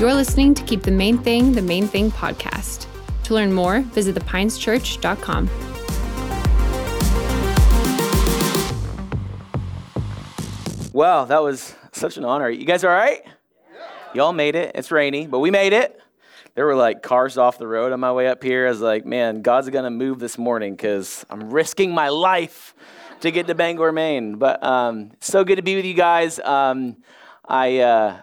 You're listening to Keep the Main Thing the Main Thing podcast. To learn more, visit thepineschurch.com. Well, that was such an honor. You guys all right? Y'all made it. It's rainy, but we made it. There were like cars off the road on my way up here. I was like, man, God's going to move this morning because I'm risking my life to get to Bangor, Maine. But um, so good to be with you guys. Um, I, uh,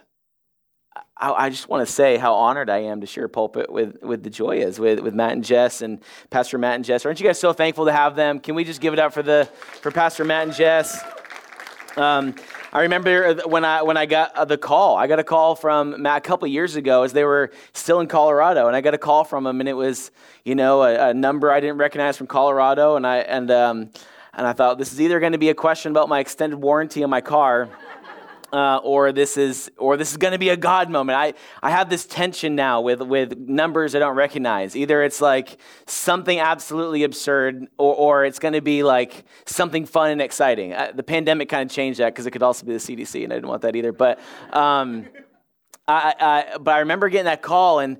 I, just want to say how honored I am to share a pulpit with, with the Joyas, with, with Matt and Jess and Pastor Matt and Jess. Aren't you guys so thankful to have them? Can we just give it up for, the, for Pastor Matt and Jess? Um, I remember when I when I got uh, the call. I got a call from Matt a couple years ago as they were still in Colorado, and I got a call from him, and it was you know a, a number I didn't recognize from Colorado, and I and um, and I thought this is either going to be a question about my extended warranty on my car uh, or this is or this is going to be a god moment. I i have this tension now with with numbers i don't recognize. Either it's like something absolutely absurd or, or it's going to be like something fun and exciting. Uh, the pandemic kind of changed that because it could also be the cdc and i didn't want that either. But um, I, I, but I remember getting that call and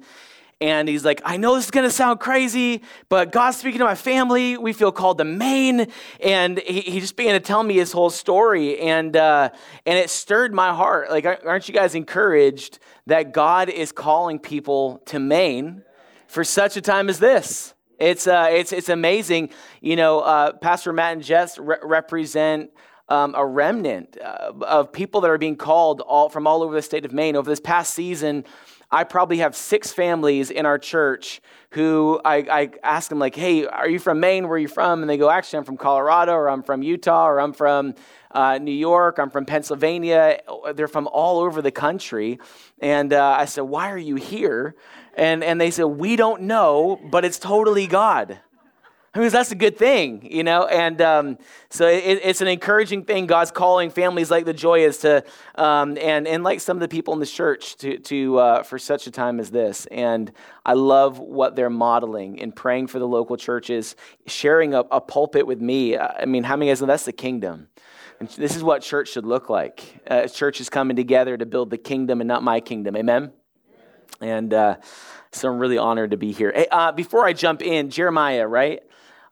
and he's like, I know this is going to sound crazy, but God's speaking to my family. We feel called to Maine. And he, he just began to tell me his whole story. And, uh, and it stirred my heart. Like, aren't you guys encouraged that God is calling people to Maine for such a time as this? It's, uh, it's, it's amazing. You know, uh, Pastor Matt and Jess re- represent um, a remnant uh, of people that are being called all, from all over the state of Maine. Over this past season, I probably have six families in our church who I, I ask them, like, hey, are you from Maine? Where are you from? And they go, actually, I'm from Colorado, or I'm from Utah, or I'm from uh, New York, I'm from Pennsylvania. They're from all over the country. And uh, I said, why are you here? And, and they said, we don't know, but it's totally God. I mean, that's a good thing, you know? And um, so it, it's an encouraging thing. God's calling families like the Joyas to, um, and, and like some of the people in the church to, to uh, for such a time as this. And I love what they're modeling and praying for the local churches, sharing a, a pulpit with me. I mean, how many guys know that's the kingdom? And this is what church should look like. Uh, church is coming together to build the kingdom and not my kingdom. Amen? And uh, so I'm really honored to be here. Hey, uh, before I jump in, Jeremiah, right?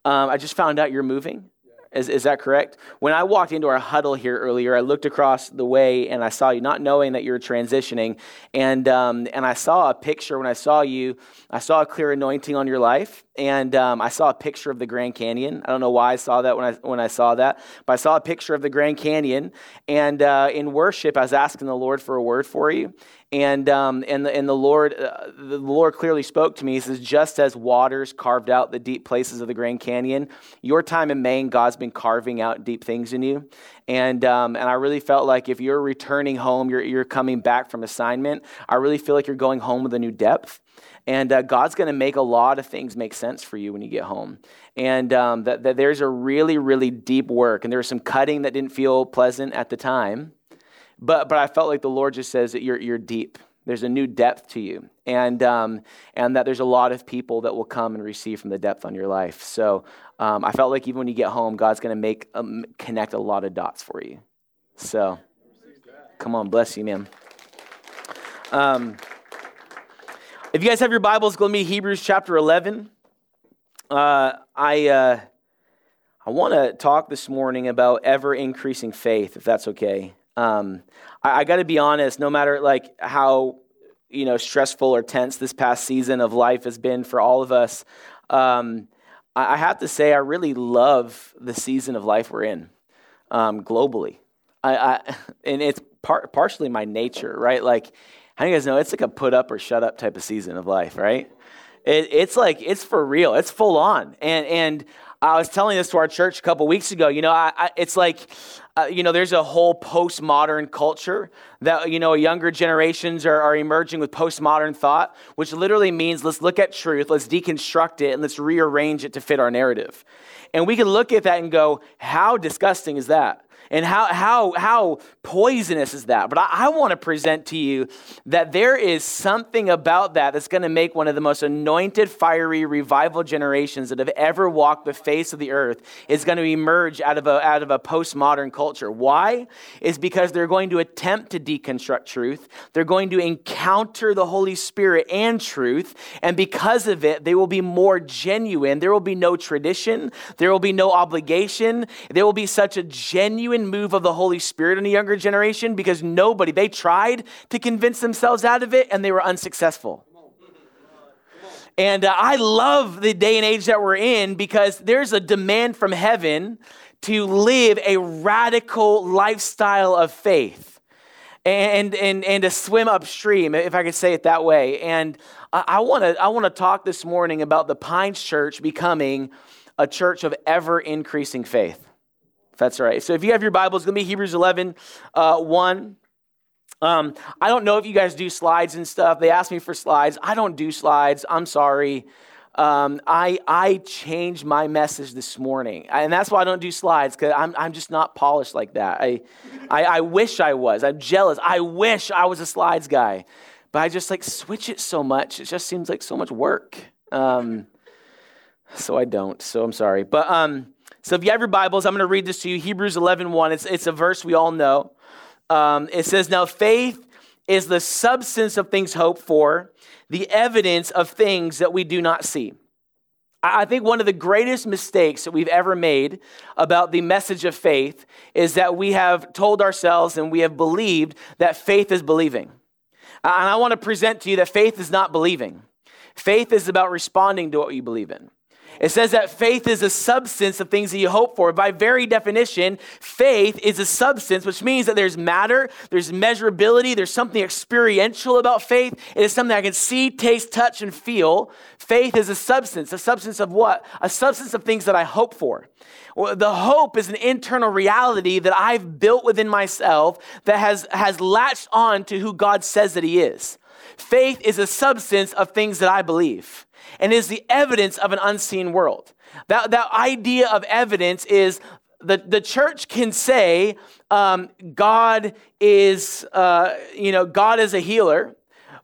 Um, I just found out you're moving. Is, is that correct? When I walked into our huddle here earlier, I looked across the way and I saw you, not knowing that you were transitioning. And, um, and I saw a picture when I saw you, I saw a clear anointing on your life. And um, I saw a picture of the Grand Canyon. I don't know why I saw that when I, when I saw that, but I saw a picture of the Grand Canyon. And uh, in worship, I was asking the Lord for a word for you. And, um, and, the, and the, Lord, uh, the Lord clearly spoke to me. He says, just as waters carved out the deep places of the Grand Canyon, your time in Maine, God's been carving out deep things in you. And, um, and I really felt like if you're returning home, you're, you're coming back from assignment, I really feel like you're going home with a new depth. And uh, God's going to make a lot of things make sense for you when you get home. And um, that, that there's a really, really deep work. And there was some cutting that didn't feel pleasant at the time. But, but I felt like the Lord just says that you're, you're deep. There's a new depth to you. And, um, and that there's a lot of people that will come and receive from the depth on your life. So um, I felt like even when you get home, God's going to make um, connect a lot of dots for you. So come on, bless you, man. Um, if you guys have your Bibles, go to me Hebrews chapter 11. Uh, I, uh, I want to talk this morning about ever increasing faith, if that's okay. Um, I, I got to be honest. No matter like how you know stressful or tense this past season of life has been for all of us, um, I, I, have to say I really love the season of life we're in um, globally. I, I, and it's par- partially my nature, right? Like, how do you guys know it's like a put up or shut up type of season of life, right? It, it's like it's for real. It's full on, and and I was telling this to our church a couple weeks ago. You know, I, I, it's like, uh, you know, there's a whole postmodern culture that, you know, younger generations are, are emerging with postmodern thought, which literally means let's look at truth, let's deconstruct it, and let's rearrange it to fit our narrative. And we can look at that and go, how disgusting is that? And how, how, how poisonous is that? But I, I want to present to you that there is something about that that's going to make one of the most anointed, fiery revival generations that have ever walked the face of the earth is going to emerge out of a, out of a postmodern culture. Why? Is because they're going to attempt to deconstruct truth. They're going to encounter the Holy Spirit and truth. And because of it, they will be more genuine. There will be no tradition. There will be no obligation. There will be such a genuine move of the Holy Spirit in the younger generation because nobody, they tried to convince themselves out of it and they were unsuccessful. And uh, I love the day and age that we're in because there's a demand from heaven to live a radical lifestyle of faith and, and, and to swim upstream, if I could say it that way. And I want to I want to talk this morning about the Pines Church becoming a church of ever increasing faith. That's right. So if you have your Bible, it's going to be Hebrews 11, uh, 1. Um, I don't know if you guys do slides and stuff. They ask me for slides. I don't do slides. I'm sorry. Um, I, I changed my message this morning. And that's why I don't do slides, because I'm, I'm just not polished like that. I, I, I wish I was. I'm jealous. I wish I was a slides guy. But I just like switch it so much. It just seems like so much work. Um, so I don't. So I'm sorry. But um, so if you have your Bibles, I'm going to read this to you. Hebrews 11, 1. It's, it's a verse we all know. Um, it says, Now faith is the substance of things hoped for, the evidence of things that we do not see. I think one of the greatest mistakes that we've ever made about the message of faith is that we have told ourselves and we have believed that faith is believing. And I want to present to you that faith is not believing. Faith is about responding to what you believe in. It says that faith is a substance of things that you hope for. By very definition, faith is a substance, which means that there's matter, there's measurability, there's something experiential about faith. It is something I can see, taste, touch, and feel. Faith is a substance. A substance of what? A substance of things that I hope for. Well, the hope is an internal reality that I've built within myself that has, has latched on to who God says that He is. Faith is a substance of things that I believe and is the evidence of an unseen world. That, that idea of evidence is the, the church can say um, God is, uh, you know, God is a healer,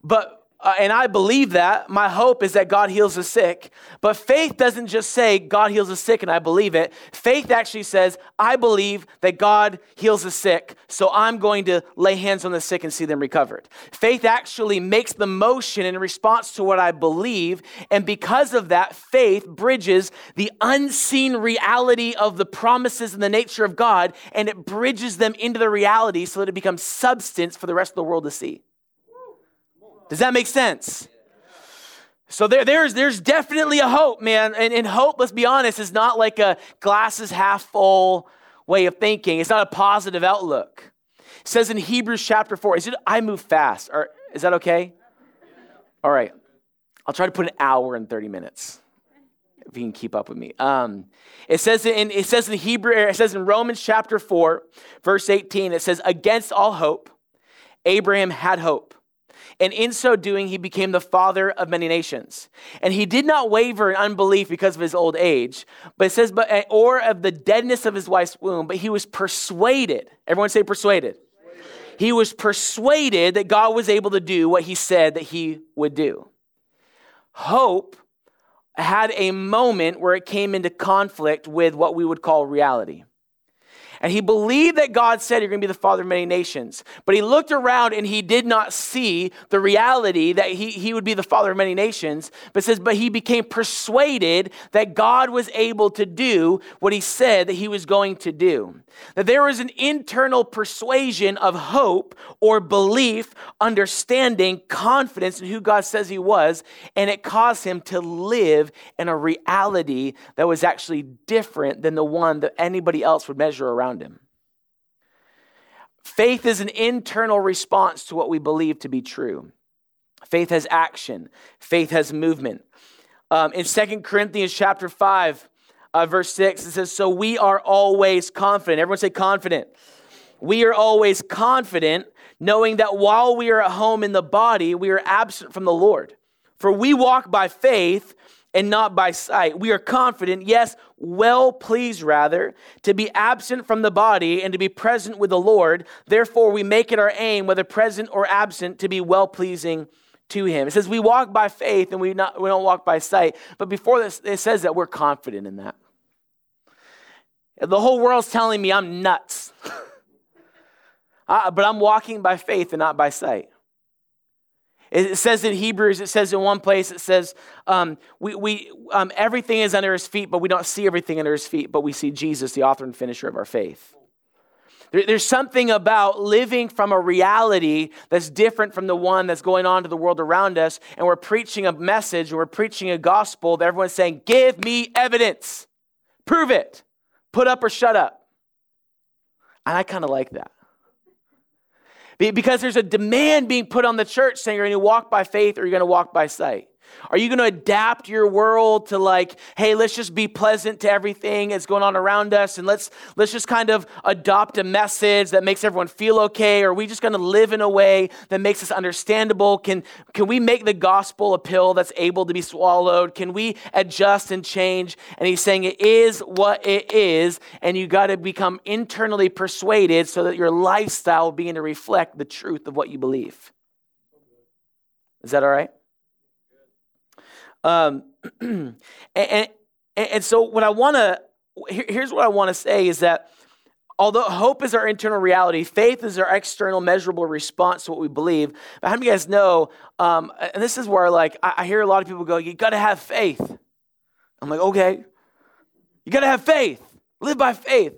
but uh, and I believe that. My hope is that God heals the sick. But faith doesn't just say God heals the sick and I believe it. Faith actually says, I believe that God heals the sick, so I'm going to lay hands on the sick and see them recovered. Faith actually makes the motion in response to what I believe. And because of that, faith bridges the unseen reality of the promises and the nature of God, and it bridges them into the reality so that it becomes substance for the rest of the world to see. Does that make sense? So there, there's, there's definitely a hope, man. And, and hope, let's be honest, is not like a glasses half full way of thinking. It's not a positive outlook. It says in Hebrews chapter 4, is it I move fast? Or is that okay? All right. I'll try to put an hour and 30 minutes if you can keep up with me. Um, it says in it says in Hebrew, it says in Romans chapter 4, verse 18, it says, Against all hope, Abraham had hope and in so doing, he became the father of many nations. And he did not waver in unbelief because of his old age, but it says, but, eh, or of the deadness of his wife's womb, but he was persuaded. Everyone say persuaded. persuaded. He was persuaded that God was able to do what he said that he would do. Hope had a moment where it came into conflict with what we would call reality. And he believed that God said, You're going to be the father of many nations. But he looked around and he did not see the reality that he, he would be the father of many nations. But says, But he became persuaded that God was able to do what he said that he was going to do. That there was an internal persuasion of hope or belief, understanding, confidence in who God says he was. And it caused him to live in a reality that was actually different than the one that anybody else would measure around around him. Faith is an internal response to what we believe to be true. Faith has action. Faith has movement. Um, in Second Corinthians chapter 5, uh, verse 6, it says, So we are always confident. Everyone say confident. We are always confident, knowing that while we are at home in the body, we are absent from the Lord. For we walk by faith and not by sight. We are confident, yes, well pleased rather, to be absent from the body and to be present with the Lord. Therefore, we make it our aim, whether present or absent, to be well pleasing to Him. It says we walk by faith and we, not, we don't walk by sight. But before this, it says that we're confident in that. The whole world's telling me I'm nuts. uh, but I'm walking by faith and not by sight. It says in Hebrews, it says in one place, it says, um, we, we, um, everything is under his feet, but we don't see everything under his feet, but we see Jesus, the author and finisher of our faith. There, there's something about living from a reality that's different from the one that's going on to the world around us, and we're preaching a message, we're preaching a gospel that everyone's saying, Give me evidence, prove it, put up or shut up. And I kind of like that. Because there's a demand being put on the church saying you're going to walk by faith or you're going to walk by sight. Are you going to adapt your world to like, hey, let's just be pleasant to everything that's going on around us and let's let's just kind of adopt a message that makes everyone feel okay? Or are we just going to live in a way that makes us understandable? Can can we make the gospel a pill that's able to be swallowed? Can we adjust and change? And he's saying it is what it is, and you got to become internally persuaded so that your lifestyle will begin to reflect the truth of what you believe. Is that all right? Um, and, and, and so, what I want to, here's what I want to say is that although hope is our internal reality, faith is our external measurable response to what we believe. But how many of you guys know, um, and this is where like I, I hear a lot of people go, you got to have faith. I'm like, okay, you got to have faith. Live by faith.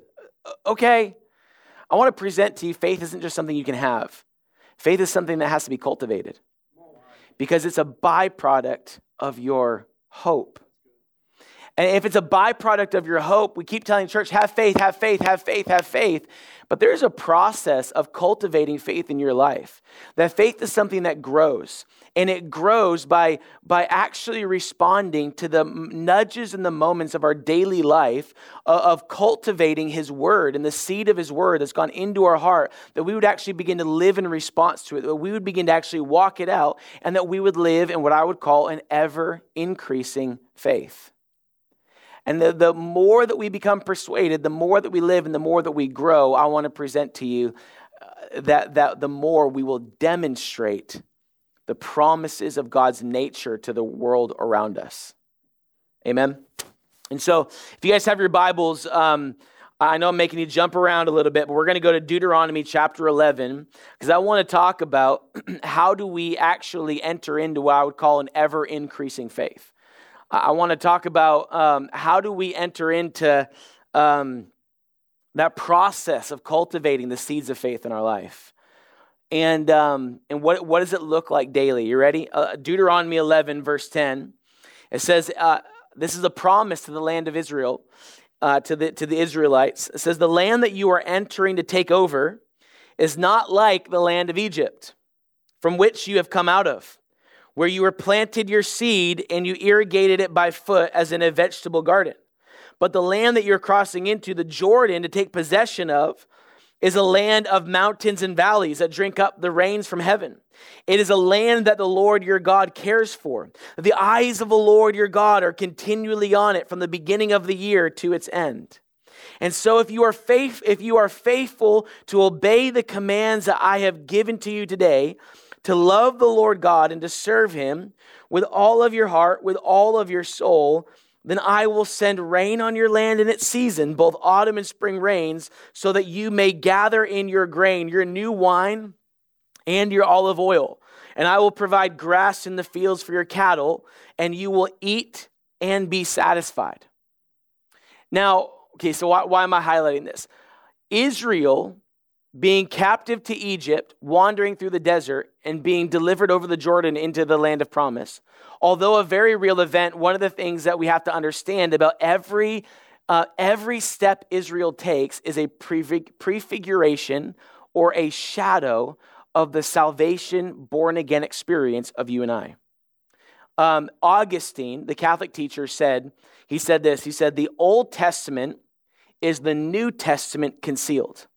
Okay. I want to present to you faith isn't just something you can have. Faith is something that has to be cultivated because it's a byproduct of your hope. And if it's a byproduct of your hope, we keep telling church, have faith, have faith, have faith, have faith. But there's a process of cultivating faith in your life. That faith is something that grows. And it grows by, by actually responding to the nudges and the moments of our daily life of, of cultivating His Word and the seed of His Word that's gone into our heart, that we would actually begin to live in response to it, that we would begin to actually walk it out, and that we would live in what I would call an ever increasing faith. And the, the more that we become persuaded, the more that we live and the more that we grow, I want to present to you uh, that, that the more we will demonstrate the promises of God's nature to the world around us. Amen. And so, if you guys have your Bibles, um, I know I'm making you jump around a little bit, but we're going to go to Deuteronomy chapter 11 because I want to talk about how do we actually enter into what I would call an ever increasing faith. I want to talk about um, how do we enter into um, that process of cultivating the seeds of faith in our life. And, um, and what, what does it look like daily? You ready? Uh, Deuteronomy 11, verse 10. It says, uh, This is a promise to the land of Israel, uh, to, the, to the Israelites. It says, The land that you are entering to take over is not like the land of Egypt, from which you have come out of where you were planted your seed and you irrigated it by foot as in a vegetable garden. But the land that you're crossing into, the Jordan, to take possession of, is a land of mountains and valleys that drink up the rains from heaven. It is a land that the Lord your God cares for. The eyes of the Lord your God are continually on it from the beginning of the year to its end. And so if you are faith if you are faithful to obey the commands that I have given to you today, to love the Lord God and to serve him with all of your heart, with all of your soul, then I will send rain on your land in its season, both autumn and spring rains, so that you may gather in your grain, your new wine, and your olive oil. And I will provide grass in the fields for your cattle, and you will eat and be satisfied. Now, okay, so why, why am I highlighting this? Israel being captive to Egypt, wandering through the desert, and being delivered over the Jordan into the land of promise. Although a very real event, one of the things that we have to understand about every uh, every step Israel takes is a prefiguration or a shadow of the salvation born again experience of you and I. Um, Augustine, the Catholic teacher, said, he said this, he said, the Old Testament is the New Testament concealed.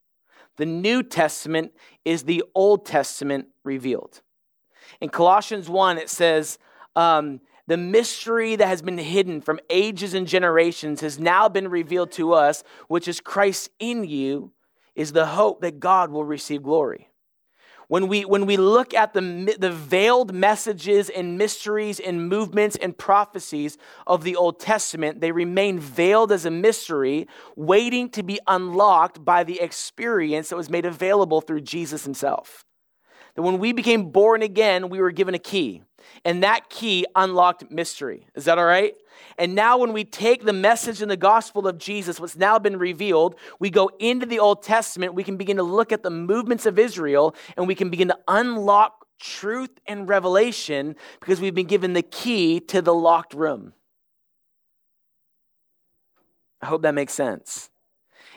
The New Testament is the Old Testament revealed. In Colossians 1, it says, um, The mystery that has been hidden from ages and generations has now been revealed to us, which is Christ in you, is the hope that God will receive glory. When we, when we look at the, the veiled messages and mysteries and movements and prophecies of the Old Testament, they remain veiled as a mystery, waiting to be unlocked by the experience that was made available through Jesus himself. That when we became born again, we were given a key, and that key unlocked mystery. Is that all right? And now, when we take the message in the gospel of Jesus, what's now been revealed, we go into the Old Testament, we can begin to look at the movements of Israel, and we can begin to unlock truth and revelation because we've been given the key to the locked room. I hope that makes sense.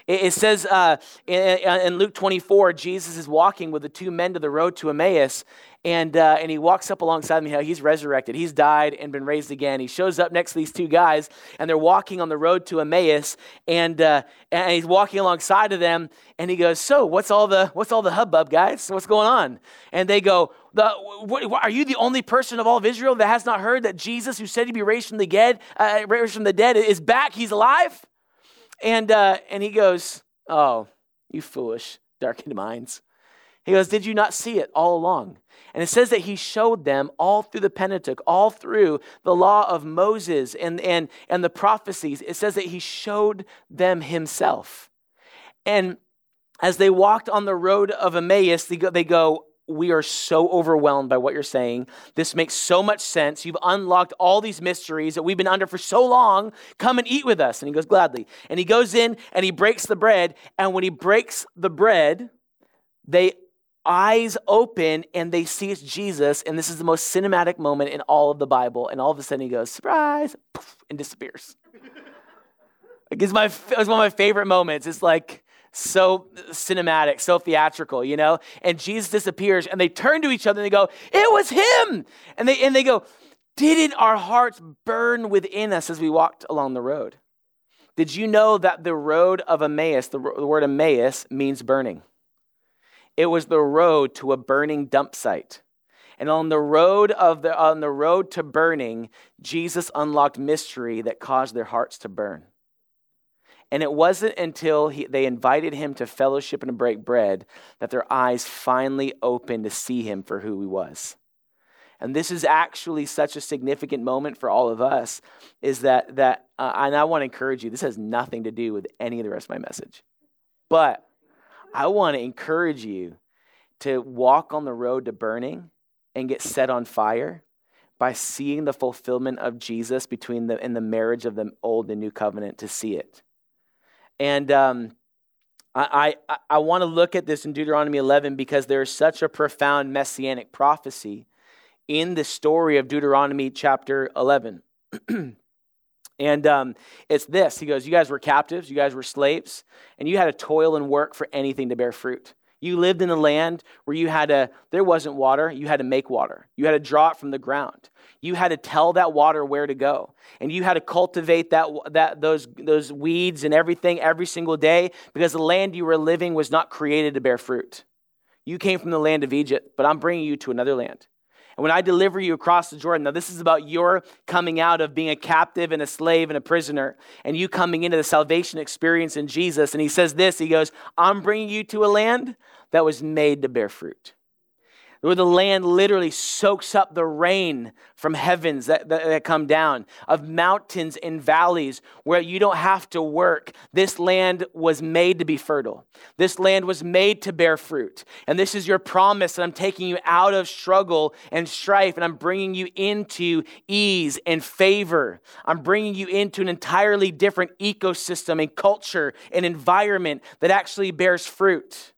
It, says uh, in, in, Luke 24, Jesus is walking with the two men to the road to Emmaus, and, uh, and he walks up alongside me. He's resurrected. He's died and been raised again. He shows up next to these two guys, and they're walking on the road to Emmaus, and, uh, and he's walking alongside of them, and he goes, "So, what's all the what's all the hubbub, guys? What's going on?" And they go, the, what, "Are you the only person of all of Israel that has not heard that Jesus, who said he'd be raised from the dead, uh, raised from the dead, is back? He's alive?" And, uh, and he goes, Oh, you foolish, darkened minds. He goes, Did you not see it all along? And it says that he showed them all through the Pentateuch, all through the law of Moses and, and, and the prophecies. It says that he showed them himself. And as they walked on the road of Emmaus, they go, they go we are so overwhelmed by what you're saying. This makes so much sense. You've unlocked all these mysteries that we've been under for so long. Come and eat with us. And he goes, Gladly. And he goes in and he breaks the bread. And when he breaks the bread, they eyes open and they see it's Jesus. And this is the most cinematic moment in all of the Bible. And all of a sudden he goes, Surprise, and disappears. It's, my, it's one of my favorite moments. It's like, so cinematic, so theatrical, you know? And Jesus disappears and they turn to each other and they go, It was him! And they, and they go, Didn't our hearts burn within us as we walked along the road? Did you know that the road of Emmaus, the, the word Emmaus means burning? It was the road to a burning dump site. And on the road of the on the road to burning, Jesus unlocked mystery that caused their hearts to burn. And it wasn't until he, they invited him to fellowship and to break bread that their eyes finally opened to see him for who he was. And this is actually such a significant moment for all of us is that, that uh, and I want to encourage you, this has nothing to do with any of the rest of my message. But I want to encourage you to walk on the road to burning and get set on fire by seeing the fulfillment of Jesus between the in the marriage of the old and new covenant to see it. And um, I, I, I want to look at this in Deuteronomy 11 because there is such a profound messianic prophecy in the story of Deuteronomy chapter 11. and um, it's this He goes, You guys were captives, you guys were slaves, and you had to toil and work for anything to bear fruit. You lived in a land where you had to, there wasn't water, you had to make water. You had to draw it from the ground. You had to tell that water where to go. And you had to cultivate that, that, those, those weeds and everything every single day because the land you were living was not created to bear fruit. You came from the land of Egypt, but I'm bringing you to another land. And when I deliver you across the Jordan, now this is about your coming out of being a captive and a slave and a prisoner, and you coming into the salvation experience in Jesus. And he says this He goes, I'm bringing you to a land that was made to bear fruit where the land literally soaks up the rain from heavens that, that, that, come down, of mountains and valleys where you don't have to work. This land was made to be fertile. This land was made to bear fruit. And this is your promise that I'm taking you out of struggle and strife, and I'm bringing you into ease and favor. I'm bringing you into an entirely different ecosystem and culture and environment that actually bears fruit.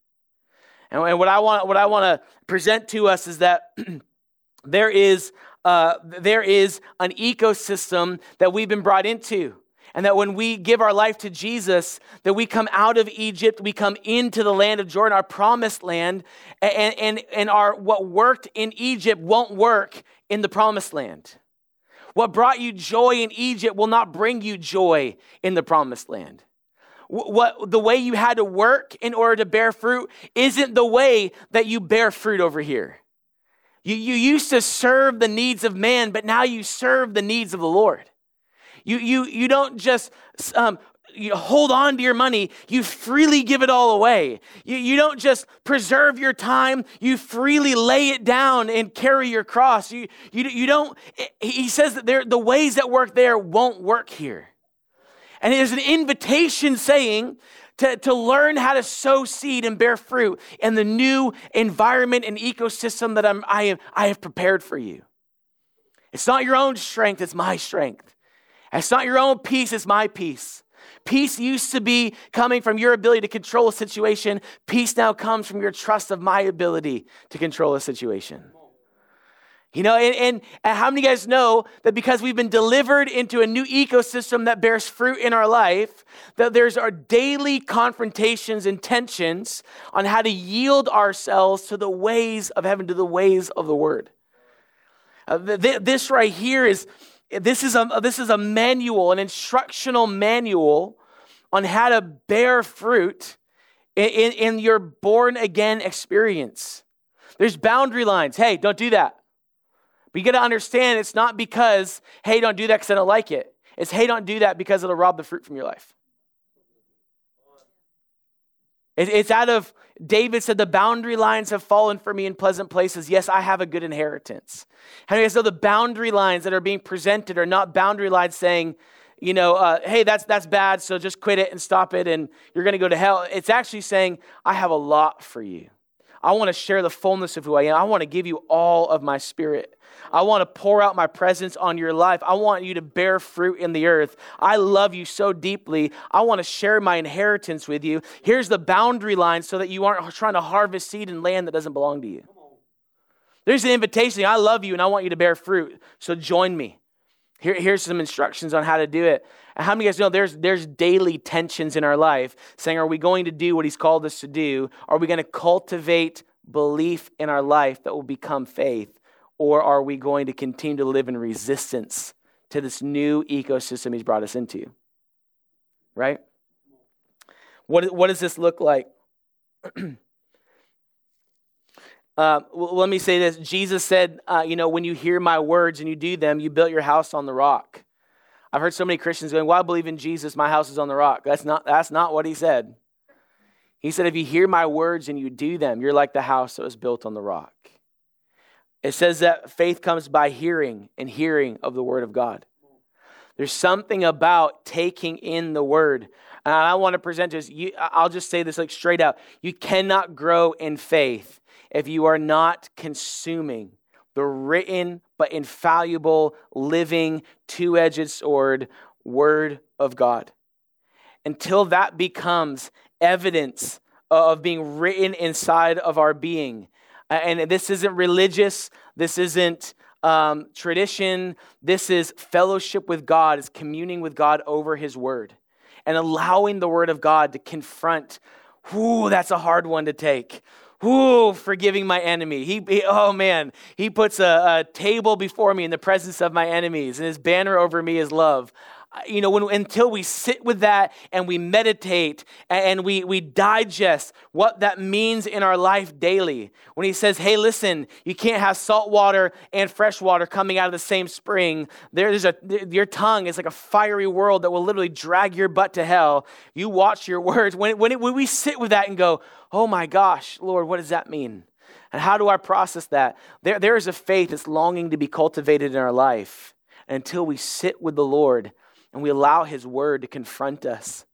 And, what I want, what I want to present to us is that there is, uh, there is an ecosystem that we've been brought into. And that when we give our life to Jesus, that we come out of Egypt, we come into the land of Jordan, our promised land, and, and, and our, what worked in Egypt won't work in the promised land. What brought you joy in Egypt will not bring you joy in the promised land what the way you had to work in order to bear fruit isn't the way that you bear fruit over here. You, you used to serve the needs of man, but now you serve the needs of the Lord. You, you, you don't just um, you hold on to your money, you freely give it all away. You, you don't just preserve your time, you freely lay it down and carry your cross. You, you, you don't, he says that there, the ways that work there won't work here. And there's an invitation saying to, to learn how to sow seed and bear fruit in the new environment and ecosystem that I'm, I, am, I have prepared for you. It's not your own strength, it's my strength. It's not your own peace, it's my peace. Peace used to be coming from your ability to control a situation. Peace now comes from your trust of my ability to control a situation. You know, and, and, how many of you guys know that because we've been delivered into a new ecosystem that bears fruit in our life, that there's our daily confrontations and tensions on how to yield ourselves to the ways of heaven, to the ways of the word. Uh, th- this right here is this is, a, this is a manual, an instructional manual on how to bear fruit in, in, in your born again experience. There's boundary lines. Hey, don't do that. But you got to understand it's not because, hey, don't do that because I don't like it. It's, hey, don't do that because it'll rob the fruit from your life. It's out of, David said, the boundary lines have fallen for me in pleasant places. Yes, I have a good inheritance. How many of you know the boundary lines that are being presented are not boundary lines saying, you know, uh, hey, that's, that's bad, so just quit it and stop it and you're going to go to hell. It's actually saying, I have a lot for you. I want to share the fullness of who I am. I want to give you all of my spirit. I want to pour out my presence on your life. I want you to bear fruit in the earth. I love you so deeply. I want to share my inheritance with you. Here's the boundary line so that you aren't trying to harvest seed in land that doesn't belong to you. There's an invitation. I love you and I want you to bear fruit. So join me. Here, here's some instructions on how to do it. And how many of you guys know there's, there's daily tensions in our life saying, are we going to do what he's called us to do? Are we going to cultivate belief in our life that will become faith? Or are we going to continue to live in resistance to this new ecosystem he's brought us into? Right? What, what does this look like? Uh, well, let me say this. Jesus said, uh, you know, when you hear my words and you do them, you built your house on the rock. I've heard so many Christians going, well, I believe in Jesus, my house is on the rock. That's not, that's not what he said. He said, if you hear my words and you do them, you're like the house that was built on the rock. It says that faith comes by hearing and hearing of the word of God. There's something about taking in the word. And I want to present this. You, I'll just say this like straight out. You cannot grow in faith if you are not consuming the written but infallible, living, two edged sword, Word of God. Until that becomes evidence of being written inside of our being. And this isn't religious, this isn't um, tradition, this is fellowship with God, is communing with God over His Word and allowing the Word of God to confront. Ooh, that's a hard one to take. Ooh, forgiving my enemy. He, he oh man, he puts a, a, table before me in the presence of my enemies, and his banner over me is love. Uh, you know, when, until we sit with that and we meditate and we, we digest what that means in our life daily. When he says, hey, listen, you can't have salt water and fresh water coming out of the same spring. There's a, your tongue is like a fiery world that will literally drag your butt to hell. You watch your words. When, when, it, when we sit with that and go, oh my gosh, Lord, what does that mean? And how do I process that? There, there is a faith that's longing to be cultivated in our life. And until we sit with the Lord and we allow His word to confront us,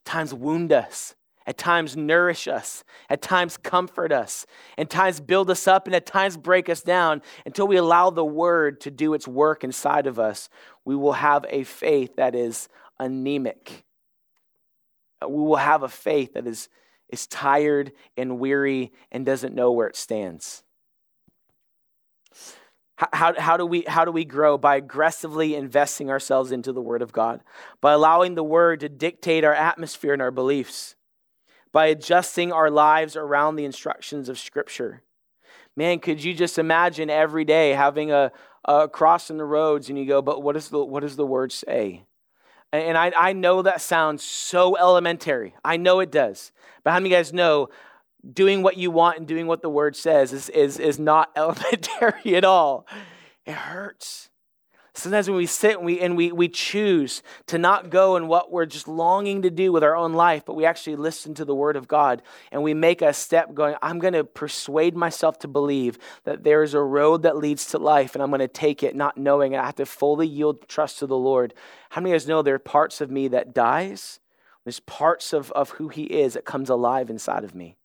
at times wound us, at times nourish us, at times comfort us, at times build us up, and at times break us down, until we allow the word to do its work inside of us, we will have a faith that is anemic. Uh, we will have a faith that is is tired and weary and doesn't know where it stands. How, how, do we, how do we grow? By aggressively investing ourselves into the Word of God, by allowing the Word to dictate our atmosphere and our beliefs, by adjusting our lives around the instructions of Scripture. Man, could you just imagine every day having a, a cross in the roads and you go, but what, is the, what does the Word say? And I, I know that sounds so elementary. I know it does. But how many of you guys know doing what you want and doing what the word says is, is, is not elementary at all. It hurts. Sometimes when we sit and we, and we, we choose to not go in what we're just longing to do with our own life, but we actually listen to the word of God and we make a step going, I'm going to persuade myself to believe that there is a road that leads to life and I'm going to take it, not knowing I have to fully yield trust to the Lord. How many of you guys know there are parts of me that dies? There's parts of, of who He is that comes alive inside of me.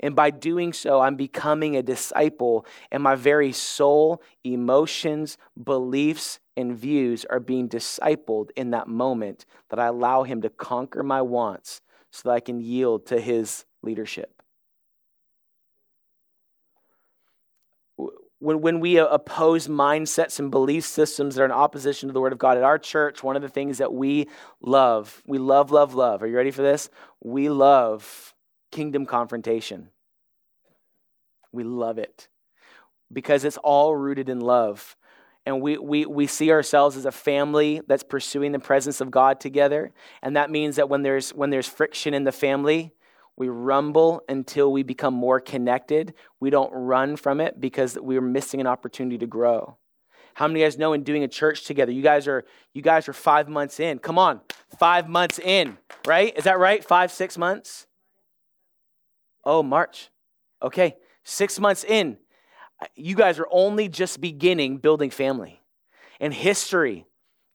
And by doing so, I'm becoming a disciple, and my very soul, emotions, beliefs, and views are being discipled in that moment that I allow Him to conquer my wants so that I can yield to His leadership. When, when we uh, oppose mindsets and belief systems that are in opposition to the Word of God at our church, one of the things that we love, we love, love, love. Are you ready for this? We love kingdom confrontation. We love it because it's all rooted in love. And we, we, we see ourselves as a family that's pursuing the presence of God together. And that means that when there's, when there's friction in the family, we rumble until we become more connected. We don't run from it because we're missing an opportunity to grow. How many of you guys know in doing a church together? You guys are you guys are five months in. Come on, five months in, right? Is that right? Five, six months? Oh, March. Okay. Six months in. You guys are only just beginning building family and history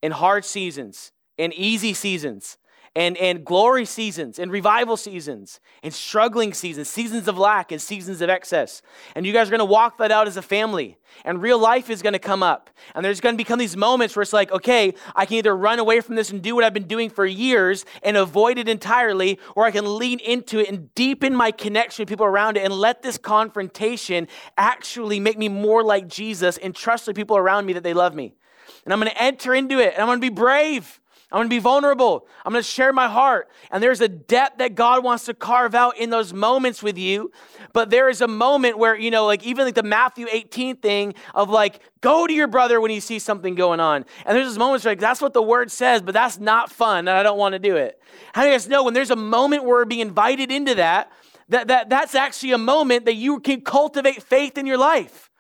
and hard seasons and easy seasons and, and glory seasons and revival seasons and struggling seasons, seasons of lack and seasons of excess. And you guys are going to walk that out as a family. And real life is going to come up. And there's going to become these moments where it's like, okay, I can either run away from this and do what I've been doing for years and avoid it entirely, or I can lean into it and deepen my connection with people around it and let this confrontation actually make me more like Jesus and trust the people around me that they love me. And I'm going to enter into it and I'm going to be brave. I'm going to be vulnerable. I'm going to share my heart. And there's a depth that God wants to carve out in those moments with you. But there is a moment where, you know, like even like the Matthew 18 thing of like, go to your brother when you see something going on. And there's those moments where like, that's what the word says, but that's not fun and I don't want to do it. How do you guys know when there's a moment where we're being invited into that, that, that that's actually a moment that you can cultivate faith in your life?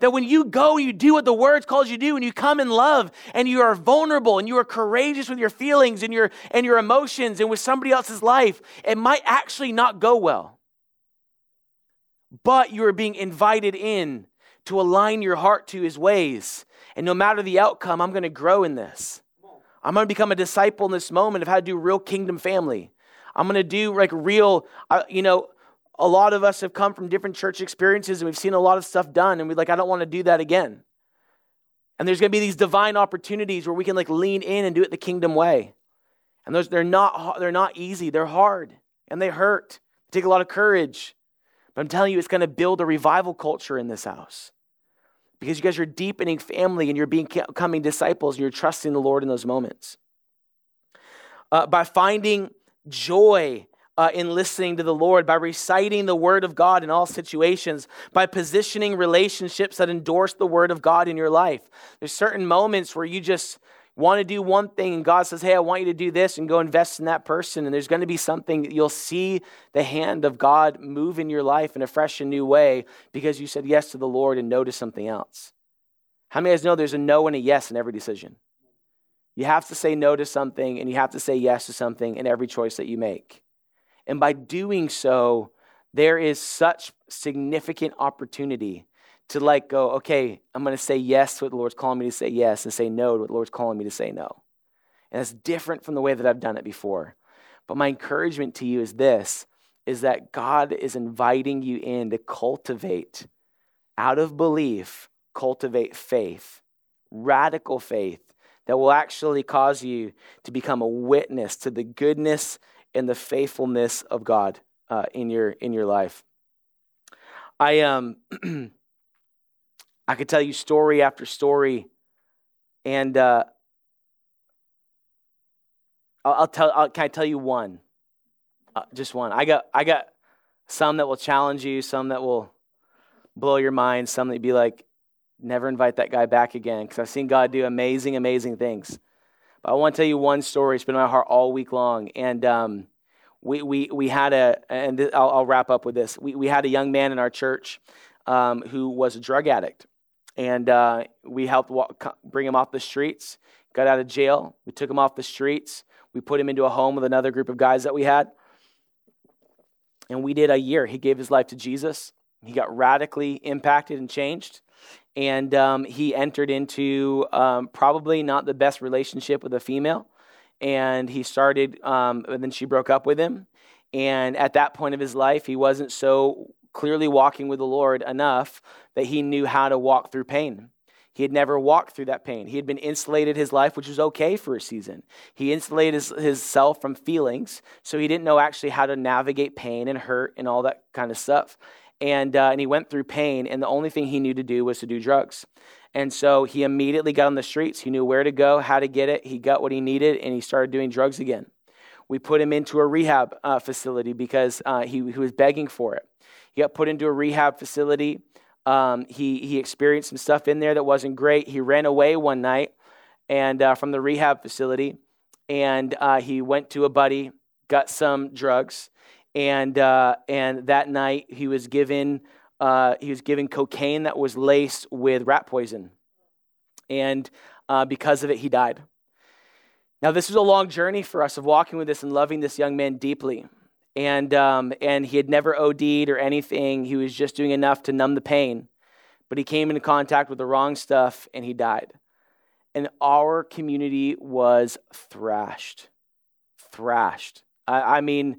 That when you go, you do what the words calls you to do, and you come in love, and you are vulnerable, and you are courageous with your feelings and your and your emotions and with somebody else's life, it might actually not go well. But you are being invited in to align your heart to his ways. And no matter the outcome, I'm going to grow in this. I'm going to become a disciple in this moment of how to do real kingdom family. I'm going to do like real, uh, you know, a lot of us have come from different church experiences and we've seen a lot of stuff done and we're like, I don't want to do that again. And there's going to be these divine opportunities where we can like lean in and do it the kingdom way. And those they're not they're not easy. They're hard and they hurt. They take a lot of courage. But I'm telling you, it's going to build a revival culture in this house because you guys are deepening family and you're becoming disciples and you're trusting the Lord in those moments. Uh, by finding joy uh, in listening to the Lord, by reciting the Word of God in all situations, by positioning relationships that endorse the Word of God in your life. There's certain moments where you just want to do one thing and God says, Hey, I want you to do this and go invest in that person. And there's going to be something you'll see the hand of God move in your life in a fresh and new way because you said yes to the Lord and no to something else. How many of you guys know there's a no and a yes in every decision? You have to say no to something and you have to say yes to something in every choice that you make. And by doing so, there is such significant opportunity to like go, okay, I'm going to say yes to what the Lord's calling me to say yes and say no to what the Lord's calling me to say no. And it's different from the way that I've done it before. But my encouragement to you is this is that God is inviting you in to cultivate out of belief, cultivate faith, radical faith that will actually cause you to become a witness to the goodness and the faithfulness of God uh, in your in your life. I um I could tell you story after story, and uh, I'll, I'll, tell. I'll, can I tell you one? Uh, just one. I got I got some that will challenge you, some that will blow your mind, some that be like, never invite that guy back again, because I've seen God do amazing, amazing things. But I want to tell you one story. It's been in my heart all week long. And um, we, we, we had a, and I'll, I'll wrap up with this. We, we had a young man in our church um, who was a drug addict. And uh, we helped walk, bring him off the streets, got out of jail. We took him off the streets. We put him into a home with another group of guys that we had. And we did a year. He gave his life to Jesus. He got radically impacted and changed. And um, he entered into um, probably not the best relationship with a female. And he started, um, and then she broke up with him. And at that point of his life, he wasn't so clearly walking with the Lord enough that he knew how to walk through pain. He had never walked through that pain. He had been insulated his life, which was okay for a season. He insulated his, his self from feelings, so he didn't know actually how to navigate pain and hurt and all that kind of stuff. And, uh, and he went through pain, and the only thing he knew to do was to do drugs. And so he immediately got on the streets. He knew where to go, how to get it. He got what he needed, and he started doing drugs again. We put him into a rehab uh, facility because uh, he, he was begging for it. He got put into a rehab facility. Um, he, he experienced some stuff in there that wasn't great. He ran away one night and uh, from the rehab facility, and uh, he went to a buddy, got some drugs, and uh, and that night he was given uh, he was given cocaine that was laced with rat poison, and uh, because of it, he died. Now, this was a long journey for us of walking with this and loving this young man deeply and um, and he had never OD'd or anything. He was just doing enough to numb the pain, but he came into contact with the wrong stuff and he died. And our community was thrashed, thrashed. I, I mean,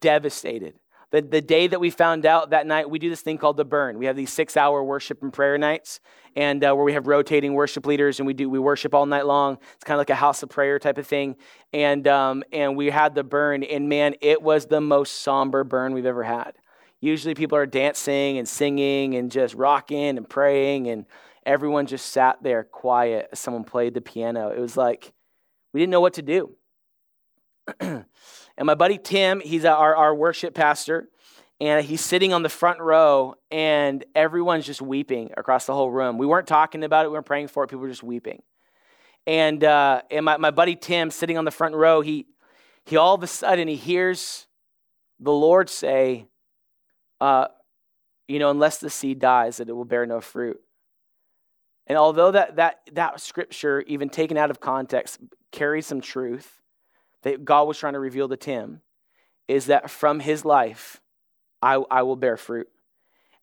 devastated. The, the day that we found out that night, we do this thing called the burn. We have these six hour worship and prayer nights, and uh, where we have rotating worship leaders, and we do we worship all night long. It's kind of like a house of prayer type of thing. And um, and we had the burn, and man, it was the most somber burn we've ever had. Usually, people are dancing and singing and just rocking and praying, and everyone just sat there quiet as someone played the piano. It was like we didn't know what to do. And my buddy Tim, he's our, our worship pastor, and he's sitting on the front row, and everyone's just weeping across the whole room. We weren't talking about it, we weren't praying for it, people were just weeping. And, uh, and my, my buddy Tim, sitting on the front row, he, he all of a sudden he hears the Lord say, uh, you know, unless the seed dies, that it will bear no fruit. And although that, that, that scripture, even taken out of context, carries some truth, that God was trying to reveal to Tim is that from his life, I, I will bear fruit.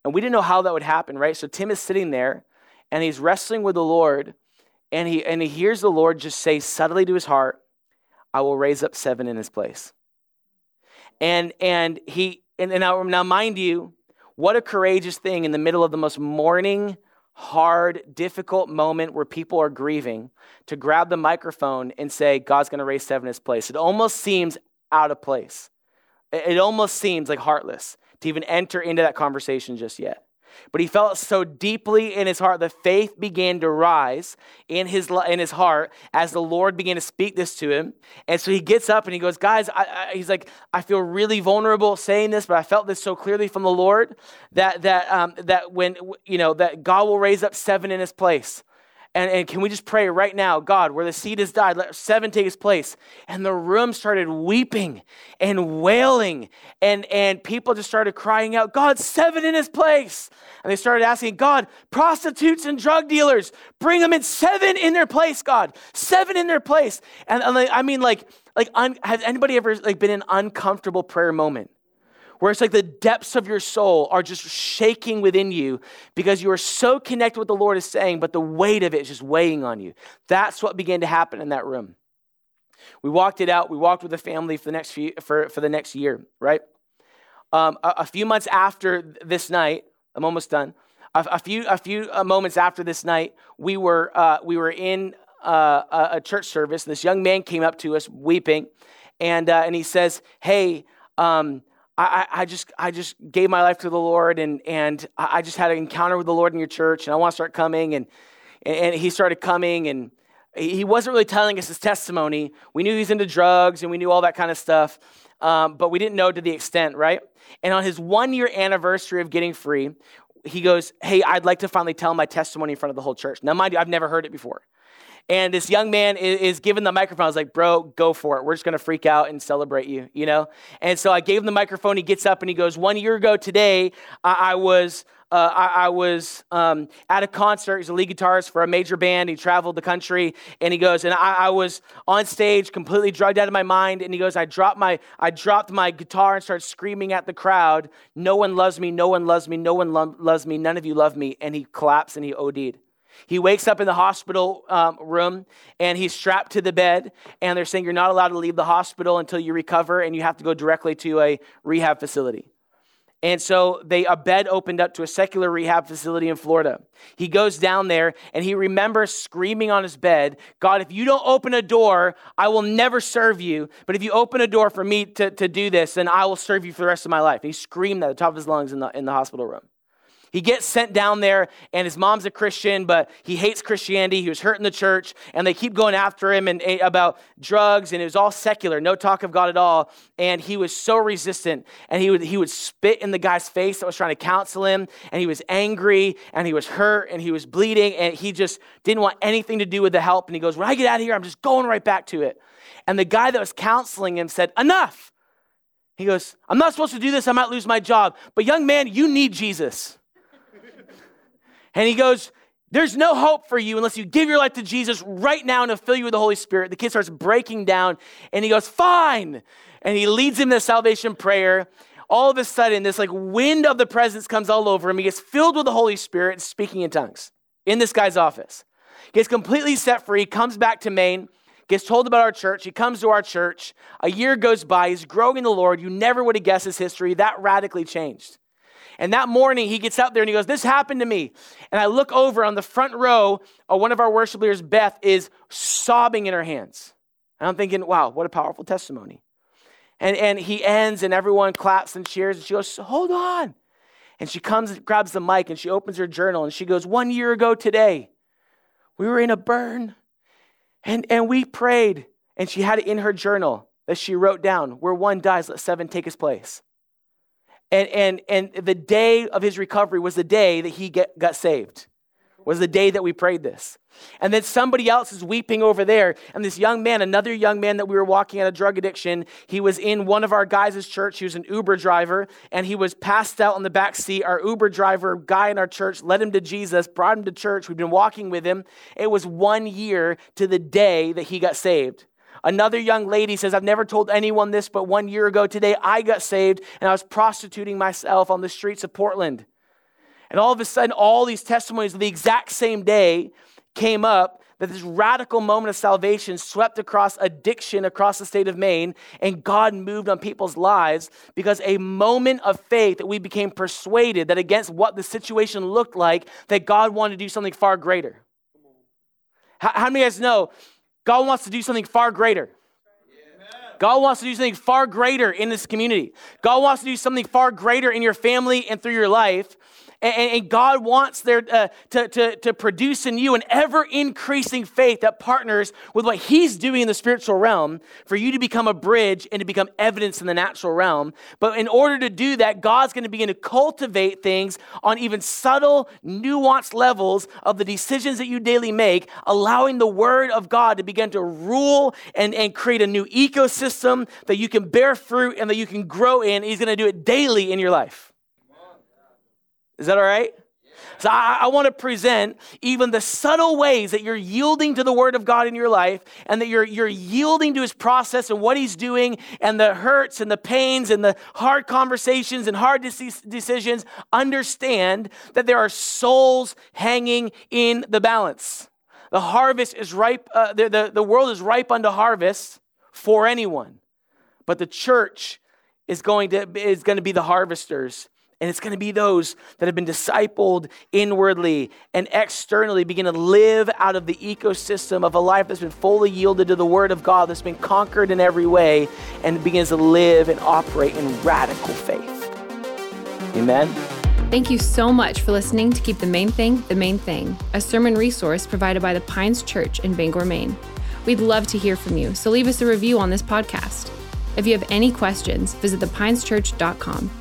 And we didn't know how that would happen, right? So Tim is sitting there and he's wrestling with the Lord and he, and he hears the Lord just say subtly to his heart, I will raise up seven in his place. And, and he, and, and now, now mind you, what a courageous thing in the middle of the most mourning, hard, difficult moment where people are grieving to grab the microphone and say, God's going to raise seven in his place. It almost seems out of place. It almost seems like heartless to even enter into that conversation just yet. But he felt so deeply in his heart, the faith began to rise in his, in his heart as the Lord began to speak this to him. And so he gets up and he goes, Guys, I, I, he's like, I feel really vulnerable saying this, but I felt this so clearly from the Lord that, that, um, that when, you know, that God will raise up seven in his place. And, and can we just pray right now, God, where the seed has died, let seven take its place. And the room started weeping and wailing, and, and people just started crying out, God, seven in his place. And they started asking, God, prostitutes and drug dealers, bring them in seven in their place, God, seven in their place. And, and I mean, like, like un, has anybody ever like been in an uncomfortable prayer moment? Where it's like the depths of your soul are just shaking within you because you are so connected with the Lord is saying, but the weight of it is just weighing on you. That's what began to happen in that room. We walked it out. We walked with the family for the next few, for, for the next year, right? Um, a, a, few months after this night, I'm almost done. A, a few a few uh, moments after this night, we were uh, we were in uh, a, a, church service. And this young man came up to us weeping, and uh, and he says, "Hey." Um, I, I, just I just gave my life to the Lord and and I just had an encounter with the Lord in your church and I want to start coming and and he started coming and he wasn't really telling us his testimony. We knew he was into drugs and we knew all that kind of stuff, um, but we didn't know to the extent, right? And on his one year anniversary of getting free, he goes, "Hey, I'd like to finally tell my testimony in front of the whole church." Now, mind you, I've never heard it before. And this young man is, is given the microphone. I was like, bro, go for it. We're just going to freak out and celebrate you, you know? And so I gave him the microphone. He gets up and he goes, one year ago today, I, I was uh, I, I, was um, at a concert. He's a lead guitarist for a major band. He traveled the country, and he goes, and I, I, was on stage, completely drugged out of my mind. And he goes, I dropped my, I dropped my guitar and started screaming at the crowd. No one loves me. No one loves me. No one lo- loves me. None of you love me. And he collapsed and he OD'd. He wakes up in the hospital um, room and he's strapped to the bed, and they're saying you're not allowed to leave the hospital until you recover, and you have to go directly to a rehab facility. And so they a bed opened up to a secular rehab facility in Florida. He goes down there and he remembers screaming on his bed, God, if you don't open a door, I will never serve you. But if you open a door for me to, to do this, then I will serve you for the rest of my life. And he screamed at the top of his lungs in the, in the hospital room. He gets sent down there, and his mom's a Christian, but he hates Christianity. He was hurting the church, and they keep going after him and, and about drugs, and it was all secular, no talk of God at all. And he was so resistant, and he would he would spit in the guy's face that was trying to counsel him, and he was angry, and he was hurt, and he was bleeding, and he just didn't want anything to do with the help. And he goes, "When I get out of here, I'm just going right back to it." And the guy that was counseling him said, "Enough." He goes, I'm not supposed to do this. I might lose my job. But, young man, you need Jesus. And he goes, There's no hope for you unless you give your life to Jesus right now and he'll fill you with the Holy Spirit. The kid starts breaking down and he goes, Fine. And he leads him to salvation prayer. All of a sudden, this like wind of the presence comes all over him. He gets filled with the Holy Spirit, speaking in tongues in this guy's office. Gets completely set free, comes back to Maine, gets told about our church. He comes to our church. A year goes by. He's growing in the Lord. You never would have guessed his history. That radically changed. And that morning, he gets out there and he goes, This happened to me. And I look over on the front row, one of our worship leaders, Beth, is sobbing in her hands. And I'm thinking, wow, what a powerful testimony. And, and he ends, and everyone claps and cheers. And she goes, Hold on. And she comes and grabs the mic and she opens her journal and she goes, One year ago today, we were in a burn and, and we prayed. And she had it in her journal that she wrote down where one dies, let seven take his place. And, and, and the day of his recovery was the day that he get, got saved, was the day that we prayed this. And then somebody else is weeping over there. And this young man, another young man that we were walking at a drug addiction, he was in one of our guys' church. He was an Uber driver and he was passed out in the back seat. Our Uber driver guy in our church led him to Jesus, brought him to church. We've been walking with him. It was one year to the day that he got saved. Another young lady says, I've never told anyone this, but one year ago today, I got saved and I was prostituting myself on the streets of Portland. And all of a sudden, all these testimonies of the exact same day came up that this radical moment of salvation swept across addiction across the state of Maine, and God moved on people's lives because a moment of faith that we became persuaded that against what the situation looked like, that God wanted to do something far greater. How, how many of you guys know God wants to do something far greater. God wants to do something far greater in this community. God wants to do something far greater in your family and through your life. And, and God wants there uh, to, to, to produce in you an ever increasing faith that partners with what He's doing in the spiritual realm for you to become a bridge and to become evidence in the natural realm. But in order to do that, God's going to begin to cultivate things on even subtle, nuanced levels of the decisions that you daily make, allowing the Word of God to begin to rule and, and create a new ecosystem that you can bear fruit and that you can grow in. He's going to do it daily in your life. Is that all right? So I, I, want to present even the subtle ways that you're yielding to the Word of God in your life and that you're, you're yielding to His process and what He's doing and the hurts and the pains and the hard conversations and hard decisions. Understand that there are souls hanging in the balance. The harvest is ripe, uh, the, the, the world is ripe unto harvest for anyone. But the church is going to, is going to be the harvesters and it's going to be those that have been discipled inwardly and externally, begin to live out of the ecosystem of a life that's been fully yielded to the Word of God, that's been conquered in every way, and begins to live and operate in radical faith. Amen. Thank you so much for listening to Keep the Main Thing the Main Thing, a sermon resource provided by the Pines Church in Bangor, Maine. We'd love to hear from you, so leave us a review on this podcast. If you have any questions, visit thepineschurch.com.